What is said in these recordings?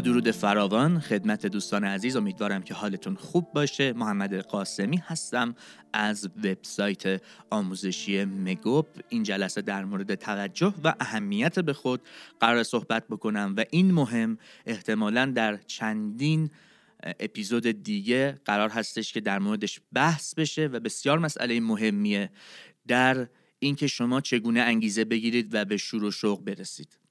درود فراوان خدمت دوستان عزیز امیدوارم که حالتون خوب باشه. محمد قاسمی هستم از وبسایت آموزشی مگوب. این جلسه در مورد توجه و اهمیت به خود قرار صحبت بکنم و این مهم احتمالا در چندین اپیزود دیگه قرار هستش که در موردش بحث بشه و بسیار مسئله مهمیه در اینکه شما چگونه انگیزه بگیرید و به شور و شوق برسید.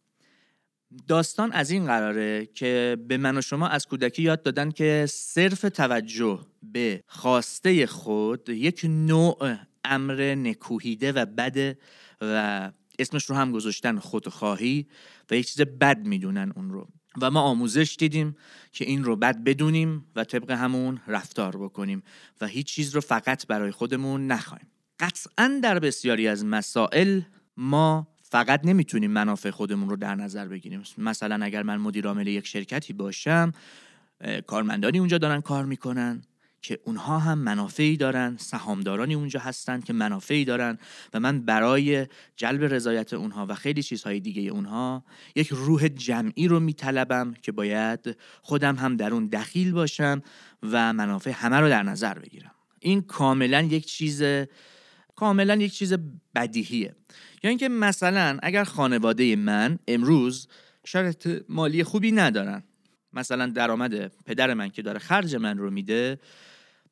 داستان از این قراره که به من و شما از کودکی یاد دادن که صرف توجه به خواسته خود یک نوع امر نکوهیده و بده و اسمش رو هم گذاشتن خودخواهی و یک چیز بد می‌دونن اون رو. و ما آموزش دیدیم که این رو بد بدونیم و طبق همون رفتار بکنیم و هیچ چیز رو فقط برای خودمون نخواهیم. قطعا در بسیاری از مسائل ما فقط نمی‌تونیم منافع خودمون رو در نظر بگیریم. مثلا اگر من مدیر عامل یک شرکتی باشم کارمندانی اونجا دارن کار می‌کنن که اونها هم منافعی دارن سهامدارانی اونجا هستن که منافعی دارن و من برای جلب رضایت اونها و خیلی چیزهای دیگه اونها یک روح جمعی رو میطلبم که باید خودم هم در اون دخیل باشم و منافع همه رو در نظر بگیرم. این کاملا یک چیز کاملا یک چیز بدیهیه. یا اینکه مثلا اگر خانواده من امروز شرط مالی خوبی ندارن. مثلا درآمد پدر من که داره خرج من رو میده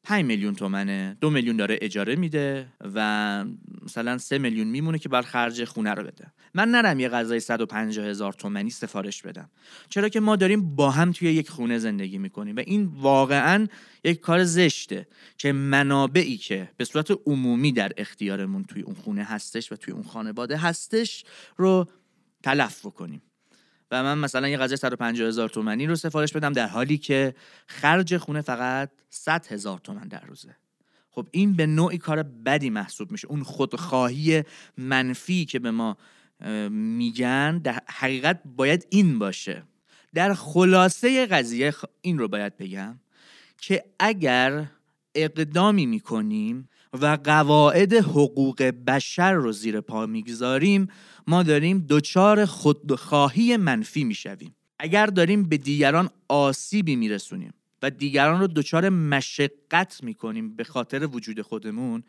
5 میلیون تومنه دو میلیون داره اجاره میده و مثلا سه میلیون میمونه که بر خرج خونه رو بده. من نرم یه غذای 150 هزار تومنی سفارش بدم. چرا که ما داریم با هم توی یک خونه زندگی می‌کنیم و این واقعا یک کار زشته که منابعی که به صورت عمومی در اختیارمون توی اون خونه هستش و توی اون خانواده هستش رو تلف بکنیم. و من مثلا یه غذای 150 هزار تومنی رو سفارش بدم در حالی که خرج خونه فقط 100 هزار تومن در روزه. خب این به نوعی کار بدی محسوب میشه. اون خودخواهی منفی که به ما میگن در حقیقت باید این باشه. در خلاصه قضیه این رو باید بگم که اگر اقدامی می‌کنیم و قواعد حقوق بشر رو زیر پا می‌گذاریم ما داریم دچار خودخواهی منفی می‌شویم. اگر داریم به دیگران آسیبی میرسونیم و دیگران رو دچار مشقت می‌کنیم به خاطر وجود خودمون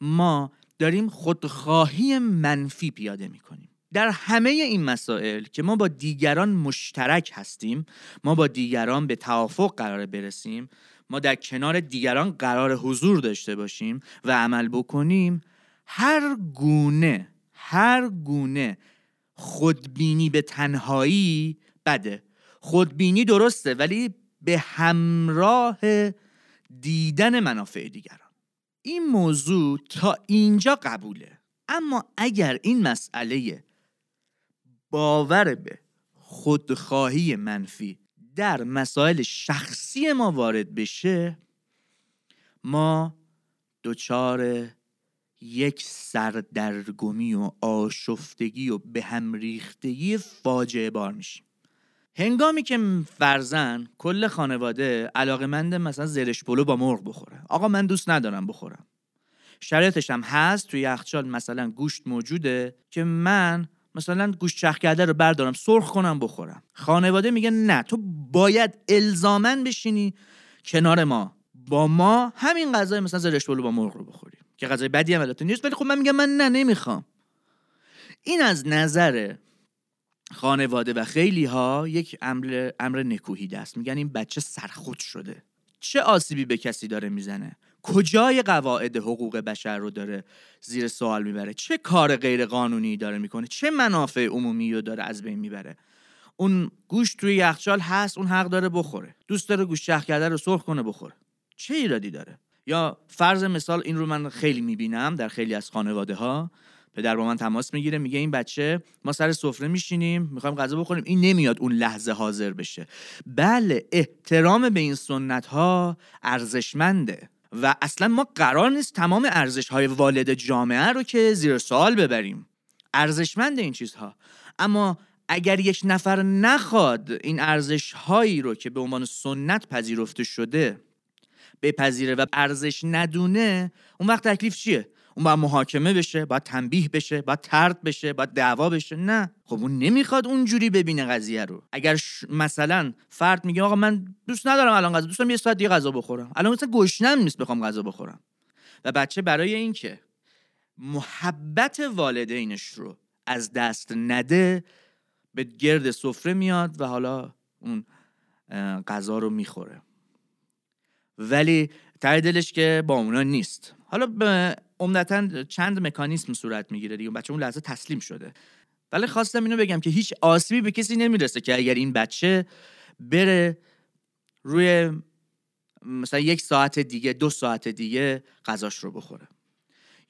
ما داریم خودخواهی منفی پیاده می‌کنیم. در همه این مسائل که ما با دیگران مشترک هستیم ما با دیگران به توافق قرار برسیم ما در کنار دیگران قرار حضور داشته باشیم و عمل بکنیم هر گونه هر گونه خودبینی به تنهایی بده. خودبینی درسته ولی به همراه دیدن منافع دیگران. این موضوع تا اینجا قبوله. اما اگر این مسئله باور به خودخواهی منفی در مسائل شخصی ما وارد بشه ما دچار یک سردرگمی و آشفتگی و به هم ریختگی فاجعه بار میشیم. هنگامی که فرزن کل خانواده علاقه مند مثلا زرش پلو با مرغ بخوره. آقا من دوست ندارم بخورم. شرایطش هم هست توی یخچال مثلا گوشت موجوده که من مثلا گوشت چخ کرده رو بردارم سرخ کنم بخورم. خانواده میگه نه تو باید الزامن بشینی کنار ما. با ما همین غذای مثلا زرش با مرغ رو بخوریم که غذای بدی هم البته نیست ولی خب من میگم من نه نمی‌خوام. این از نظر خانواده و خیلی ها یک امر امر نکوهی است میگن این بچه سرخود شده. چه آسیبی به کسی داره می‌زنه؟ کجای قواعد حقوق بشر رو داره زیر سوال می‌بره؟ چه کار غیر قانونی داره می‌کنه؟ چه منافع عمومی رو داره از بین می‌بره؟ اون گوشت توی یخچال هست اون حق داره بخوره. دوست داره گوشت شخ کرده رو سرخ کنه بخوره. چه ایرادی داره؟ یا فرض مثال این رو من خیلی می‌بینم در خیلی از خانواده ها پدر با من تماس می‌گیره میگه این بچه ما سر سفره میشینیم می‌خوایم غذا بخوریم. این نمیاد اون لحظه حاضر بشه. بله احترام به این سنت ها ارزشمنده. و اصلا ما قرار نیست تمام ارزش های والد جامعه رو که زیر سوال ببریم. ارزشمند این چیزها. اما اگر یک نفر نخواد این ارزش هایی رو که به عنوان سنت پذیرفته شده بپذیره و ارزش ندونه اون وقت تکلیف چیه؟ اون باید محاکمه بشه باید تنبیه بشه باید ترد بشه باید دعوا بشه. نه. خب اون نمی‌خواد اونجوری ببینه قضیه رو. اگر مثلا فرد میگه آقا من دوست ندارم الان غذا دوستم یه ساعت دیگه غذا بخورم. الان مثلا گشنم نیست بخوام غذا بخورم. و بچه برای اینکه محبت والدینش رو از دست نده به گرد سفره میاد و حالا اون غذا رو می‌خوره. ولی ته دلش که با اونا نیست. حالا عمدتا چند مکانیسم صورت می‌گیره دیگه بچه اون لحظه تسلیم شده. ولی خواستم اینو بگم که هیچ آسیبی به کسی نمی‌رسه که اگر این بچه بره روی مثلا یک ساعت دیگه دو ساعت دیگه غذاش رو بخوره.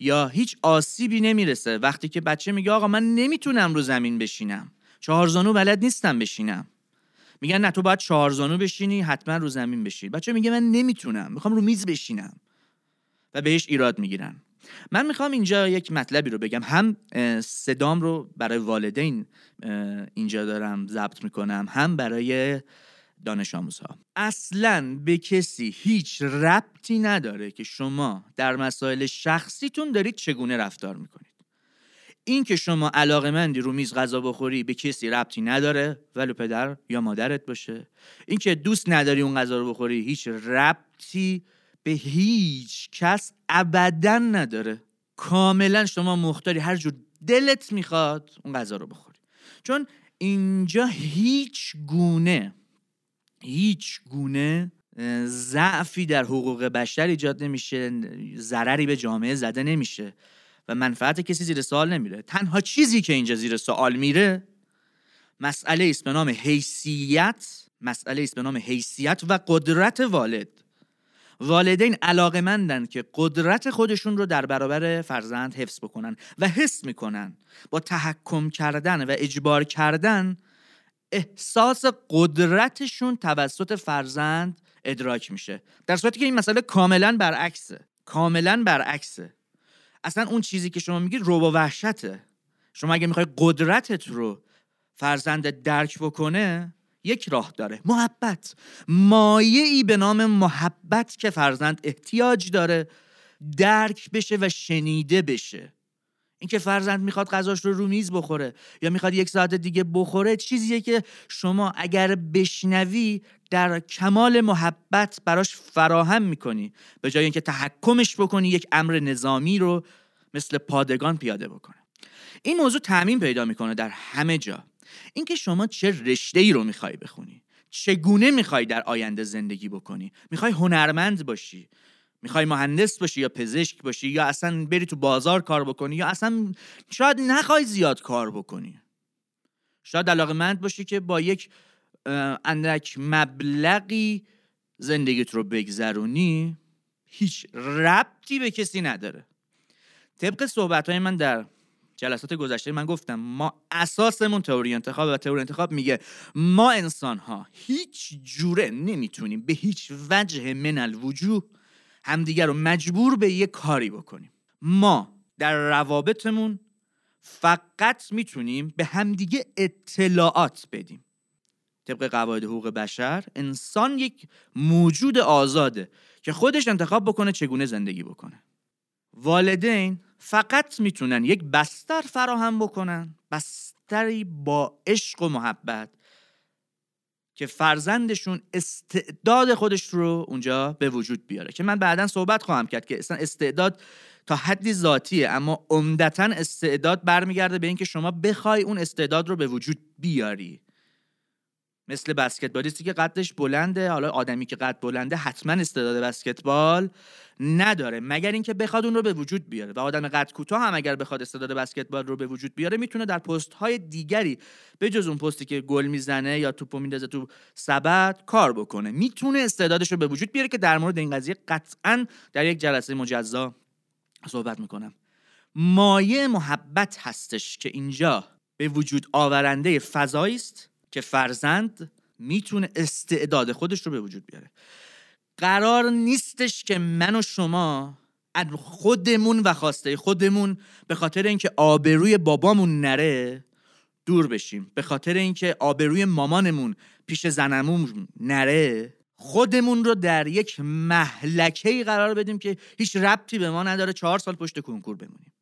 یا هیچ آسیبی نمی‌رسه وقتی که بچه میگه آقا من نمی‌تونم رو زمین بشینم. چهار زانو بلد نیستم بشینم. میگن نه تو باید چهار زانو بشینی حتما رو زمین بشین. بچه میگه من نمی‌تونم می‌خوام رو میز بشینم. و بهش ایراد می‌گیرن. من می‌خوام اینجا یک مطلبی رو بگم. هم صدام رو برای والدین اینجا دارم ضبط می‌کنم. هم برای دانش آموزها. اصلا به کسی هیچ ربطی نداره که شما در مسائل شخصیتون دارید چگونه رفتار می‌کنید. این که شما علاقه مندی رو میز غذا بخوری به کسی ربطی نداره ولو پدر یا مادرت باشه. این که دوست نداری اون غذا رو بخوری هیچ ربطی به هیچ کس ابدا نداره. کاملا شما مختاری هر جور دلت می‌خواد اون غذا رو بخوری. چون اینجا هیچ گونه هیچ گونه ضعفی در حقوق بشر ایجاد نمیشه ضرری به جامعه زده نمیشه و منفعت کسی زیر سوال نمیره. تنها چیزی که اینجا زیر سوال میره مسئله است به نام حیثیت مسئله است به نام حیثیت و قدرت والد. والدین علاقمندن که قدرت خودشون رو در برابر فرزند حفظ بکنن و حس می‌کنن. با تحکم کردن و اجبار کردن احساس قدرتشون توسط فرزند ادراک میشه. در صورتی که این مسئله کاملا برعکسه. کاملا برعکسه. اصلا اون چیزی که شما میگید رو وحشته. شما اگه می‌خوای قدرتت رو فرزند درک بکنه یک راه داره محبت. مایه ای به نام محبت که فرزند احتیاج داره درک بشه و شنیده بشه. اینکه فرزند می‌خواد غذاش رو رو میز بخوره یا می‌خواد یک ساعت دیگه بخوره چیزیه که شما اگر بشنوی در کمال محبت براش فراهم می‌کنی. به جای اینکه تحکمش بکنی یک امر نظامی رو مثل پادگان پیاده بکنه. این موضوع تعمین پیدا می‌کنه در همه جا. اینکه شما چه رشته ای رو می‌خوای بخونی؟ چگونه می‌خوای در آینده زندگی بکنی؟ می‌خوای هنرمند باشی؟ می‌خوای مهندس باشی یا پزشک باشی یا اصلا بری تو بازار کار بکنی یا اصلا شاید نخوای زیاد کار بکنی؟ شاید علاقه مند باشی که با یک اندک مبلغی زندگیت رو بگذرونی هیچ ربطی به کسی نداره. طبق صحبت های من در جلسات گذشته من گفتم ما اساسمون تئوری انتخاب و تئوری انتخاب میگه ما انسان ها هیچ جوره نمی‌تونیم به هیچ وجه من الوجوه همدیگر رو مجبور به یه کاری بکنیم. ما در روابطمون فقط می‌تونیم به همدیگه اطلاعات بدیم. طبق قواعد حقوق بشر انسان یک موجود آزاده که خودش انتخاب بکنه چگونه زندگی بکنه. والدین فقط می‌تونن یک بستر فراهم بکنن بستری با عشق و محبت که فرزندشون استعداد خودش رو اونجا به وجود بیاره. که من بعدا صحبت خواهم کرد که اصلا استعداد تا حدی ذاتیه اما عمدتا استعداد برمیگرده به اینکه شما بخوای اون استعداد رو به وجود بیاری. مثل بسکتبالیستی که قدش بلنده حالا آدمی که قد بلنده حتما استعداد بسکتبال نداره. مگر اینکه بخواد اون رو به وجود بیاره. و آدم قد کوتاه هم اگر بخواد استعداد بسکتبال رو به وجود بیاره می‌تونه در پست های دیگری به جز اون پستی که گل می‌زنه یا توپو میندازه تو سبد کار بکنه. می‌تونه استعدادش رو به وجود بیاره که در مورد این قضیه قطعا در یک جلسه مجزا صحبت می‌کنم. مایه محبت هستش که اینجا به وجود آورنده فضایی است که فرزند می‌تونه استعداد خودش رو به وجود بیاره. قرار نیستش که من و شما از خودمون و خواسته خودمون به خاطر اینکه آبروی بابامون نره دور بشیم. به خاطر اینکه آبروی مامانمون پیش زنمون نره خودمون رو در یک محلکه قرار بدیم که هیچ ربطی به ما نداره. چهار سال پشت کنکور بمونیم.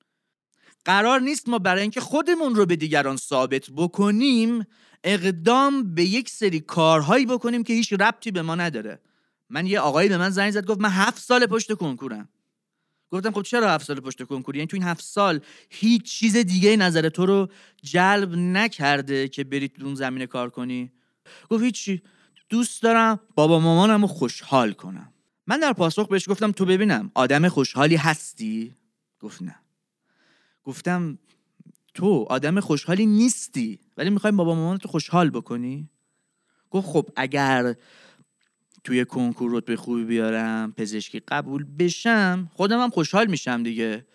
قرار نیست ما برای اینکه خودمون رو به دیگران ثابت بکنیم اقدام به یک سری کارهایی بکنیم که هیچ ربطی به ما نداره. من یه آقایی به من زنگ زد گفت من هفت سال پشت کنکورم. گفتم خب چرا هفت سال پشت کنکوری؟ یعنی تو این هفت سال هیچ چیز دیگه نظر تو رو جلب نکرده که بری تو اون زمینه کار کنی؟ گفت هیچی دوست دارم بابا مامانم رو خوشحال کنم. من در پاسخ بهش گفتم تو ببینم آدم خوشحالی هستی؟ گفت نه. گفتم تو آدم خوشحالی نیستی ولی می‌خوای بابا مامان تو خوشحال بکنی؟ گفت خب اگر توی کنکور رتبه خوبی بیارم پزشکی قبول بشم خودم هم خوشحال میشم دیگه.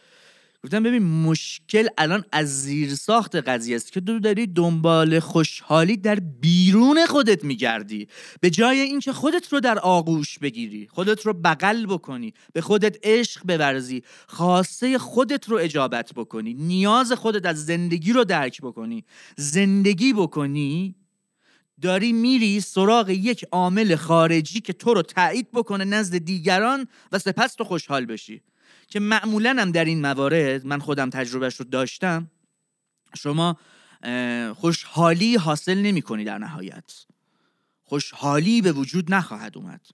گفتم ببین مشکل الان از زیر ساخت قضیه است که تو داری دنبال خوشحالی در بیرون خودت میگردی. به جای اینکه خودت رو در آغوش بگیری خودت رو بغل بکنی به خودت عشق بورزی خاصه خودت رو اجابت بکنی نیاز خودت از زندگی رو درک بکنی. زندگی بکنی داری میری سراغ یک عامل خارجی که تو رو تایید بکنه نزد دیگران و سپس تو خوشحال بشی. که معمولا هم در این موارد من خودم تجربهش رو داشتم شما خوشحالی حاصل نمی کنی در نهایت. خوشحالی به وجود نخواهد اومد.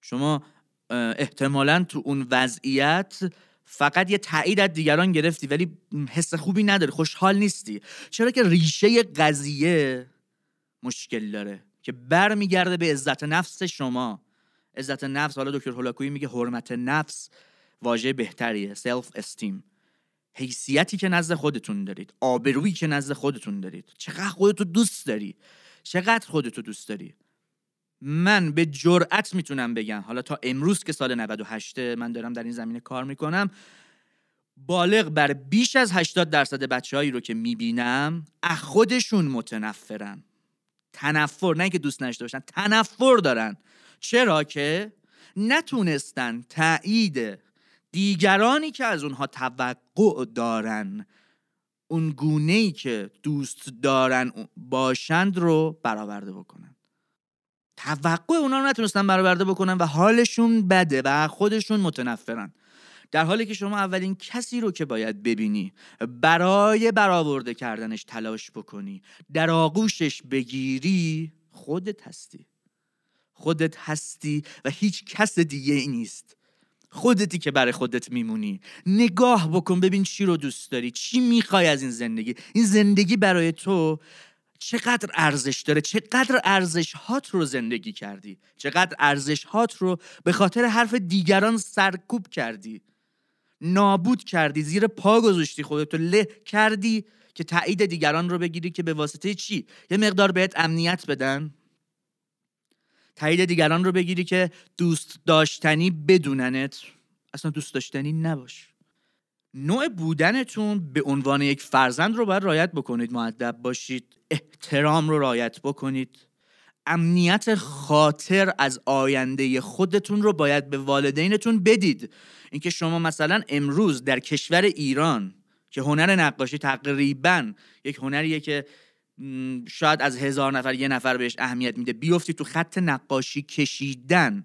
شما احتمالا تو اون وضعیت فقط یه تایید از دیگران گرفتی ولی حس خوبی نداری خوشحال نیستی. چرا که ریشه قضیه مشکل داره که برمیگرده به عزت نفس شما. عزت نفس حالا دکتر هولاکویی میگه حرمت نفس. واژه بهتریه سلف استیم حیثیتی که نزد خودتون دارید آبرویی که نزد خودتون دارید. چقدر خودتو دوست داری؟ چقدر خودتو دوست داری؟ من به جرأت می‌تونم بگم حالا تا امروز که سال 98 من دارم در این زمینه کار می‌کنم بالغ بر بیش از 80 درصد بچههایی رو که می‌بینم از خودشون متنفرن. تنفر نه که دوست نشته باشن تنفر دارن. چرا که نتونستن تایید دیگرانی که از اونها توقع دارن اون گونه ای که دوست دارن باشند رو برآورده بکنن. توقع اونا رو نتونستن برآورده بکنن و حالشون بده و خودشون متنفرن. در حالی که شما اولین کسی رو که باید ببینی برای برآورده کردنش تلاش بکنی در آغوشش بگیری خودت هستی. خودت هستی و هیچ کس دیگه ای نیست. خودتی که برای خودت میمونی. نگاه بکن ببین چی رو دوست داری چی می‌خوای از این زندگی. این زندگی برای تو چقدر ارزش داره؟ چقدر ارزش هات رو زندگی کردی؟ چقدر ارزش هات رو به خاطر حرف دیگران سرکوب کردی؟ نابود کردی زیر پا گذاشتی خودتو له کردی که تایید دیگران رو بگیری که به واسطه چی؟ یه مقدار بهت امنیت بدن. تایید دیگران رو بگیری که دوست داشتنی بدوننت. اصلا دوست داشتنی نباش. نوع بودنتون به عنوان یک فرزند رو باید رایت بکنید معدب باشید احترام رو رایت بکنید. امنیت خاطر از آینده خودتون رو باید به والدینتون بدید. اینکه شما مثلا امروز در کشور ایران که هنر نقاشی تقریبا یک هنریه که شاید از هزار نفر یه نفر بهش اهمیت میده. بیفتی تو خط نقاشی کشیدن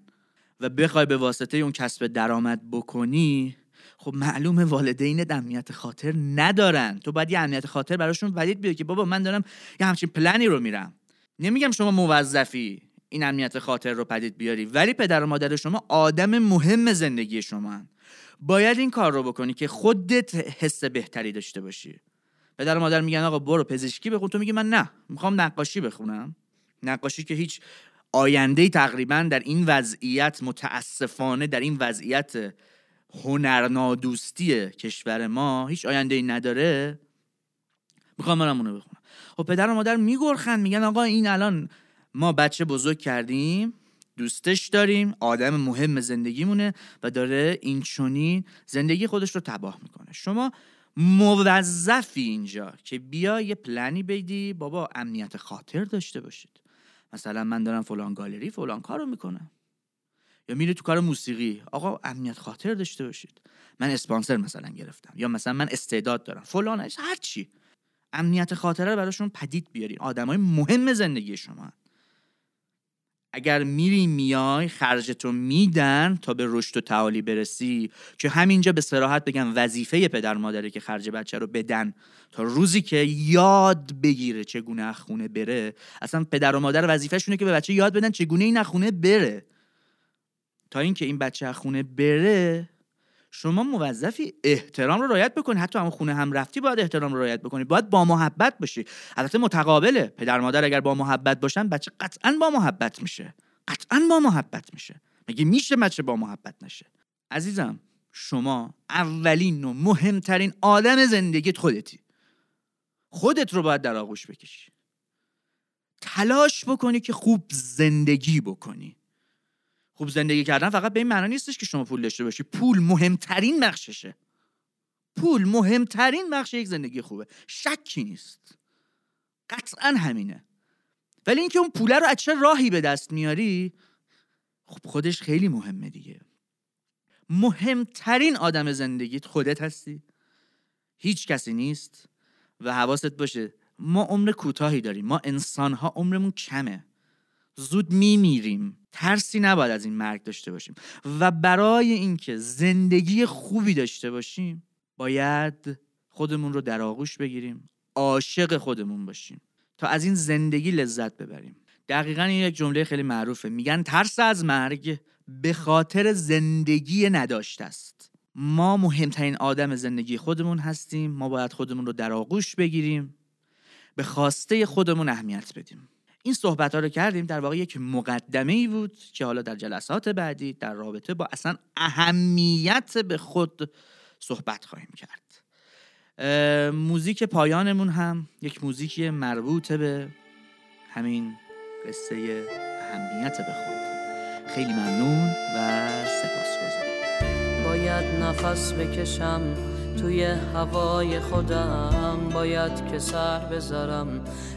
و بخوای به واسطه اون کسب درآمد بکنی خب معلومه والدین امنیت خاطر ندارن. تو باید یه امنیت خاطر براشون ولید بیاد که بابا من دارم یه همچین پلنی رو میرم. نمیگم شما موظفی این امنیت خاطر رو پدید بیاری ولی پدر و مادر شما آدم مهم زندگی شما باید این کار رو بکنی که خودت حس بهتری داشته باشی. پدر و مادر میگن آقا برو پزشکی بخون. تو میگی من نه می‌خوام نقاشی بخونم. نقاشی که هیچ آینده تقریبا در این وضعیت متاسفانه در این وضعیت هنرنادوستی کشور ما هیچ آینده ای نداره. می‌خوام برم اونو بخونم. خب پدر و مادر میگرخن میگن آقا این الان ما بچه بزرگ کردیم دوستش داریم آدم مهم زندگیمونه و داره این چونی زندگی خودش رو تباه می‌کنه. شما موظفی اینجا که بیا یه پلنی بیدی بابا امنیت خاطر داشته باشید. مثلا من دارم فلان گالری فلان کارو می‌کنم. یا میره تو کار موسیقی آقا امنیت خاطر داشته باشید. من اسپانسر مثلا گرفتم یا مثلا من استعداد دارم فلان هر چی. امنیت خاطره براشون پدید بیارین. آدمای مهم زندگی شما. اگر میری میای خرجتو میدن تا به رشد و تعالی برسی. که همینجا به سراحت بگم وظیفه پدر مادره که خرج بچه رو بدن تا روزی که یاد بگیره چگونه خونه بره اصلا پدر و مادر وظیفهشونه که به بچه یاد بدن چگونه این خونه بره. تا اینکه این بچه از خونه بره شما موظفی احترام رو رعایت بکنی. حتی هم خونه هم رفتی باید احترام رو رعایت بکنی. باید با محبت باشی. البته متقابله. پدر مادر اگر با محبت باشن بچه قطعا با محبت میشه. قطعا با محبت میشه. مگه میشه بچه با محبت نشه؟ عزیزم شما اولین و مهمترین آدم زندگیت خودتی. خودت رو باید در آغوش بکشی. تلاش بکنی که خوب زندگی بکنی. خوب زندگی کردن فقط به این معنا نیستش که شما پول داشته باشی. پول مهمترین بخششه. پول مهمترین بخش یک زندگی خوبه. شکی نیست. قطعا همینه. ولی اینکه اون پوله رو از چه راهی به دست میاری خب خودش خیلی مهمه دیگه. مهمترین آدم زندگیت خودت هستی. هیچ کسی نیست و حواست باشه ما عمر کوتاهی داریم. ما انسان ها عمرمون کمه. زود میمیریم. ترسی نباید از این مرگ داشته باشیم. و برای اینکه زندگی خوبی داشته باشیم باید خودمون رو در آغوش بگیریم عاشق خودمون باشیم. تا از این زندگی لذت ببریم. دقیقا این یک جمله خیلی معروفه. میگن ترس از مرگ به خاطر زندگی نداشته است. ما مهمترین آدم زندگی خودمون هستیم. ما باید خودمون رو در آغوش بگیریم. به خواسته خودمون اهمیت بدیم. این صحبت ها رو کردیم در واقع یک مقدمه ای بود که حالا در جلسات بعدی در رابطه با اصلا اهمیت به خود صحبت خواهیم کرد. موزیک پایانمون هم یک موزیکی مربوط به همین قصه اهمیت به خود. خیلی ممنون و سپاسگزارم. باید نفس بکشم توی هوای خودم. باید که سر بذارم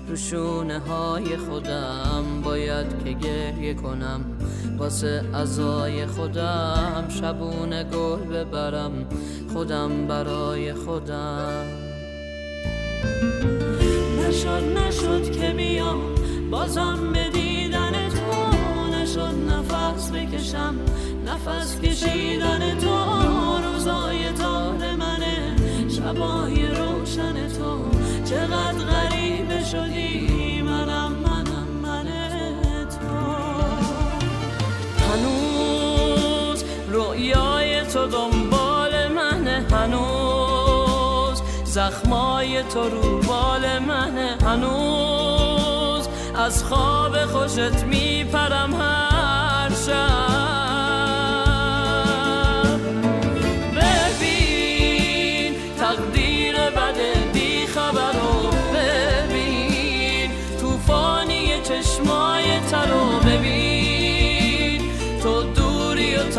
رو شونه های خودم. باید که گریه کنم واسه ازای خودم. شبونه گل ببرم خودم برای خودم. نشد نشد که بیام بازم به دیدن تو. نشد نفس بکشم نفس کشیدن تو. روزای تار منه شبای شدی منم منم من تو. هنوز رویای تو دنبال منه هنوز زخمای تو رو بال منه هنوز از خواب خوشت میپرم هر شب.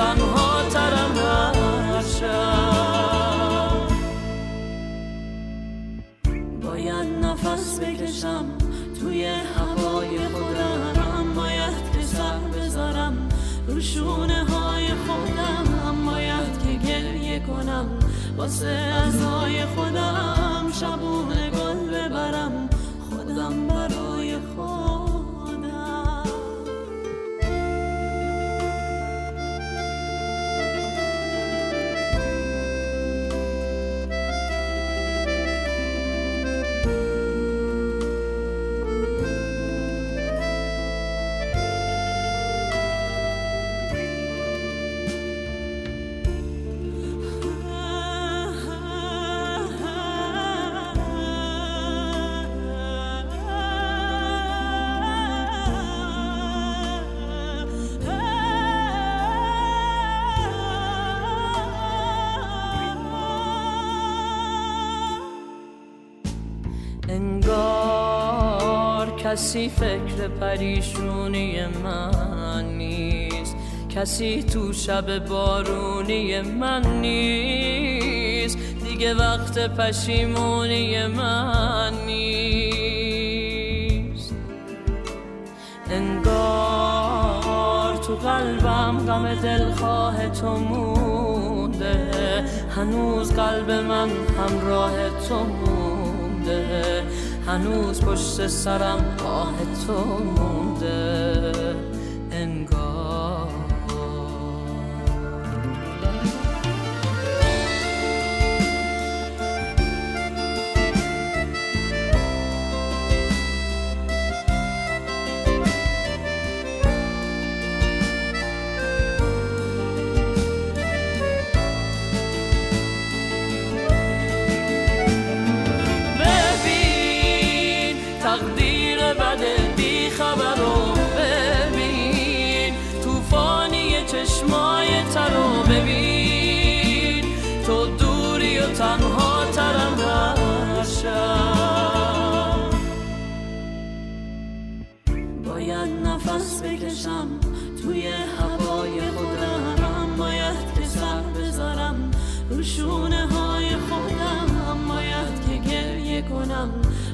تنها ترم باید نفس بکشم توی هوای خودم باید که سر بذارم رو شونه های خودم. باید که گریه کنم واسه ازای خودم. شبونه گل ببرم خودم برای کسی فکر پریشونی من نیست. کسی تو شب بارونی من نیست. دیگه وقت پشیمونی من نیست. انگار تو قلبم غم دلخواه تو مونده. هنوز قلب من همراه تو مونده. هنوز پشت سرم آه تو مونده.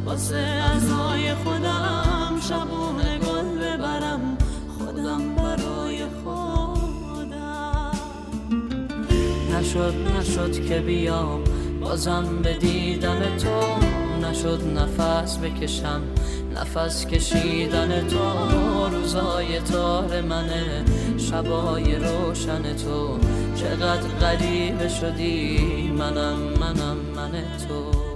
واسه ازای خودم شبونه گل ببرم. خودم برای خودم. نشد نشد که بیام. بازم به دیدن تو نشد نفس بکشم. نفس کشیدن تو روزای تار منه. شبای روشن تو. چقدر غریب شدی؟ منم منم من تو.